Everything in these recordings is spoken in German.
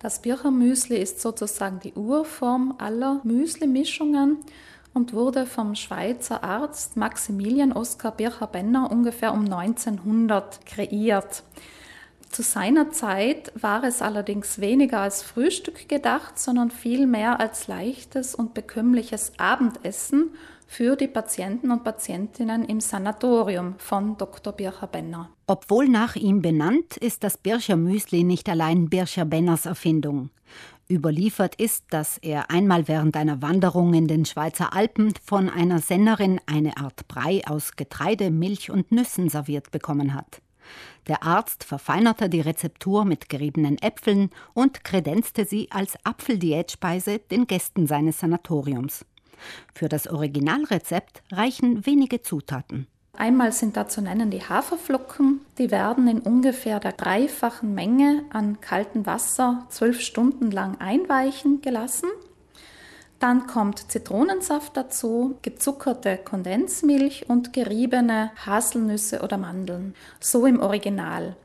Das Birchermüsli ist sozusagen die Urform aller Müsli-Mischungen und wurde vom Schweizer Arzt Maximilian Oskar Bircher-Benner ungefähr um 1900 kreiert. Zu seiner Zeit war es allerdings weniger als Frühstück gedacht, sondern vielmehr als leichtes und bekömmliches Abendessen für die Patienten und Patientinnen im Sanatorium von Dr. Bircher Benner. Obwohl nach ihm benannt, ist das Bircher Müsli nicht allein Bircher Benners Erfindung. Überliefert ist, dass er einmal während einer Wanderung in den Schweizer Alpen von einer Sennerin eine Art Brei aus Getreide, Milch und Nüssen serviert bekommen hat. Der Arzt verfeinerte die Rezeptur mit geriebenen Äpfeln und kredenzte sie als Apfeldiätspeise den Gästen seines Sanatoriums. Für das Originalrezept reichen wenige Zutaten. Einmal sind da zu nennen die Haferflocken. Die werden in ungefähr der dreifachen Menge an kaltem Wasser zwölf Stunden lang einweichen gelassen. Dann kommt Zitronensaft dazu, gezuckerte Kondensmilch und geriebene Haselnüsse oder Mandeln. So im Original.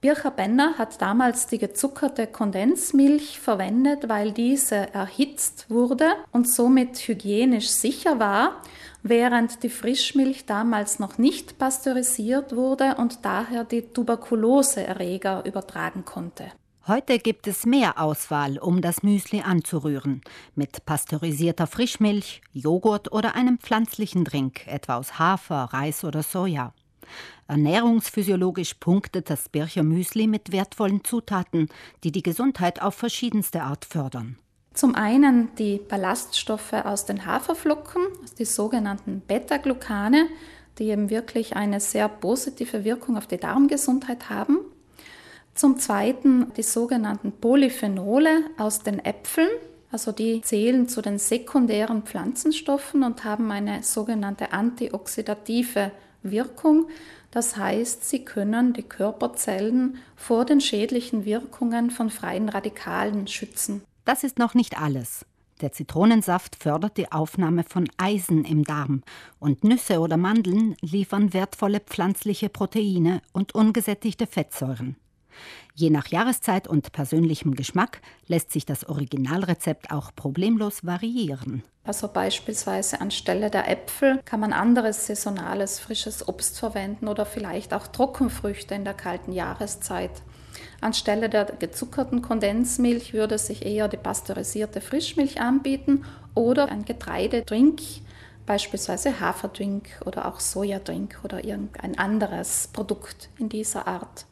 Bircher Benner hat damals die gezuckerte Kondensmilch verwendet, weil diese erhitzt wurde und somit hygienisch sicher war, während die Frischmilch damals noch nicht pasteurisiert wurde und daher die Tuberkuloseerreger übertragen konnte. Heute gibt es mehr Auswahl, um das Müsli anzurühren. Mit pasteurisierter Frischmilch, Joghurt oder einem pflanzlichen Drink, etwa aus Hafer, Reis oder Soja. Ernährungsphysiologisch punktet das Bircher Müsli mit wertvollen Zutaten, die die Gesundheit auf verschiedenste Art fördern. Zum einen die Ballaststoffe aus den Haferflocken, die sogenannten Beta-Glucane, die eben wirklich eine sehr positive Wirkung auf die Darmgesundheit haben. Zum zweiten die sogenannten Polyphenole aus den Äpfeln, also die zählen zu den sekundären Pflanzenstoffen und haben eine sogenannte antioxidative Wirkung. Das heißt, sie können die Körperzellen vor den schädlichen Wirkungen von freien Radikalen schützen. Das ist noch nicht alles. Der Zitronensaft fördert die Aufnahme von Eisen im Darm und Nüsse oder Mandeln liefern wertvolle pflanzliche Proteine und ungesättigte Fettsäuren. Je nach Jahreszeit und persönlichem Geschmack lässt sich das Originalrezept auch problemlos variieren. Also beispielsweise anstelle der Äpfel kann man anderes saisonales frisches Obst verwenden oder vielleicht auch Trockenfrüchte in der kalten Jahreszeit. Anstelle der gezuckerten Kondensmilch würde sich eher die pasteurisierte Frischmilch anbieten oder ein Getreidedrink, beispielsweise Haferdrink oder auch Sojadrink oder irgendein anderes Produkt in dieser Art.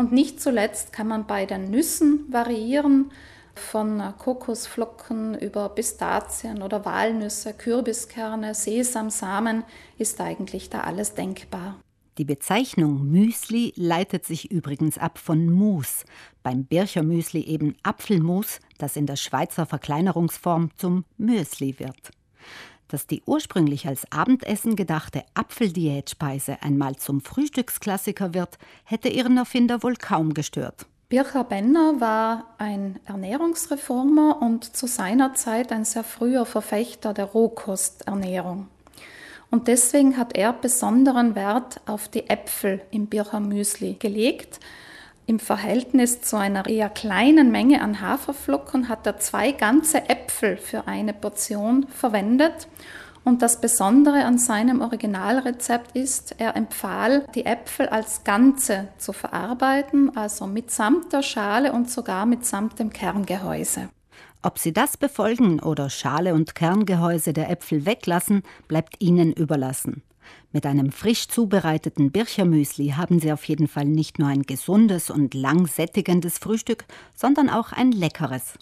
Und nicht zuletzt kann man bei den Nüssen variieren, von Kokosflocken über Pistazien oder Walnüsse, Kürbiskerne, Sesamsamen ist eigentlich da alles denkbar. Die Bezeichnung Müsli leitet sich übrigens ab von Mus, beim Bircher Müsli eben Apfelmus, das in der Schweizer Verkleinerungsform zum Müsli wird. Dass die ursprünglich als Abendessen gedachte Apfeldiätspeise einmal zum Frühstücksklassiker wird, hätte ihren Erfinder wohl kaum gestört. Bircher Benner war ein Ernährungsreformer und zu seiner Zeit ein sehr früher Verfechter der Rohkosternährung. Und deswegen hat er besonderen Wert auf die Äpfel im Bircher Müsli gelegt. Im Verhältnis zu einer eher kleinen Menge an Haferflocken hat er zwei ganze Äpfel für eine Portion verwendet. Und das Besondere an seinem Originalrezept ist, er empfahl, die Äpfel als Ganze zu verarbeiten, also mitsamt der Schale und sogar mitsamt dem Kerngehäuse. Ob Sie das befolgen oder Schale und Kerngehäuse der Äpfel weglassen, bleibt Ihnen überlassen. Mit einem frisch zubereiteten Birchermüsli haben Sie auf jeden Fall nicht nur ein gesundes und lang sättigendes Frühstück, sondern auch ein leckeres.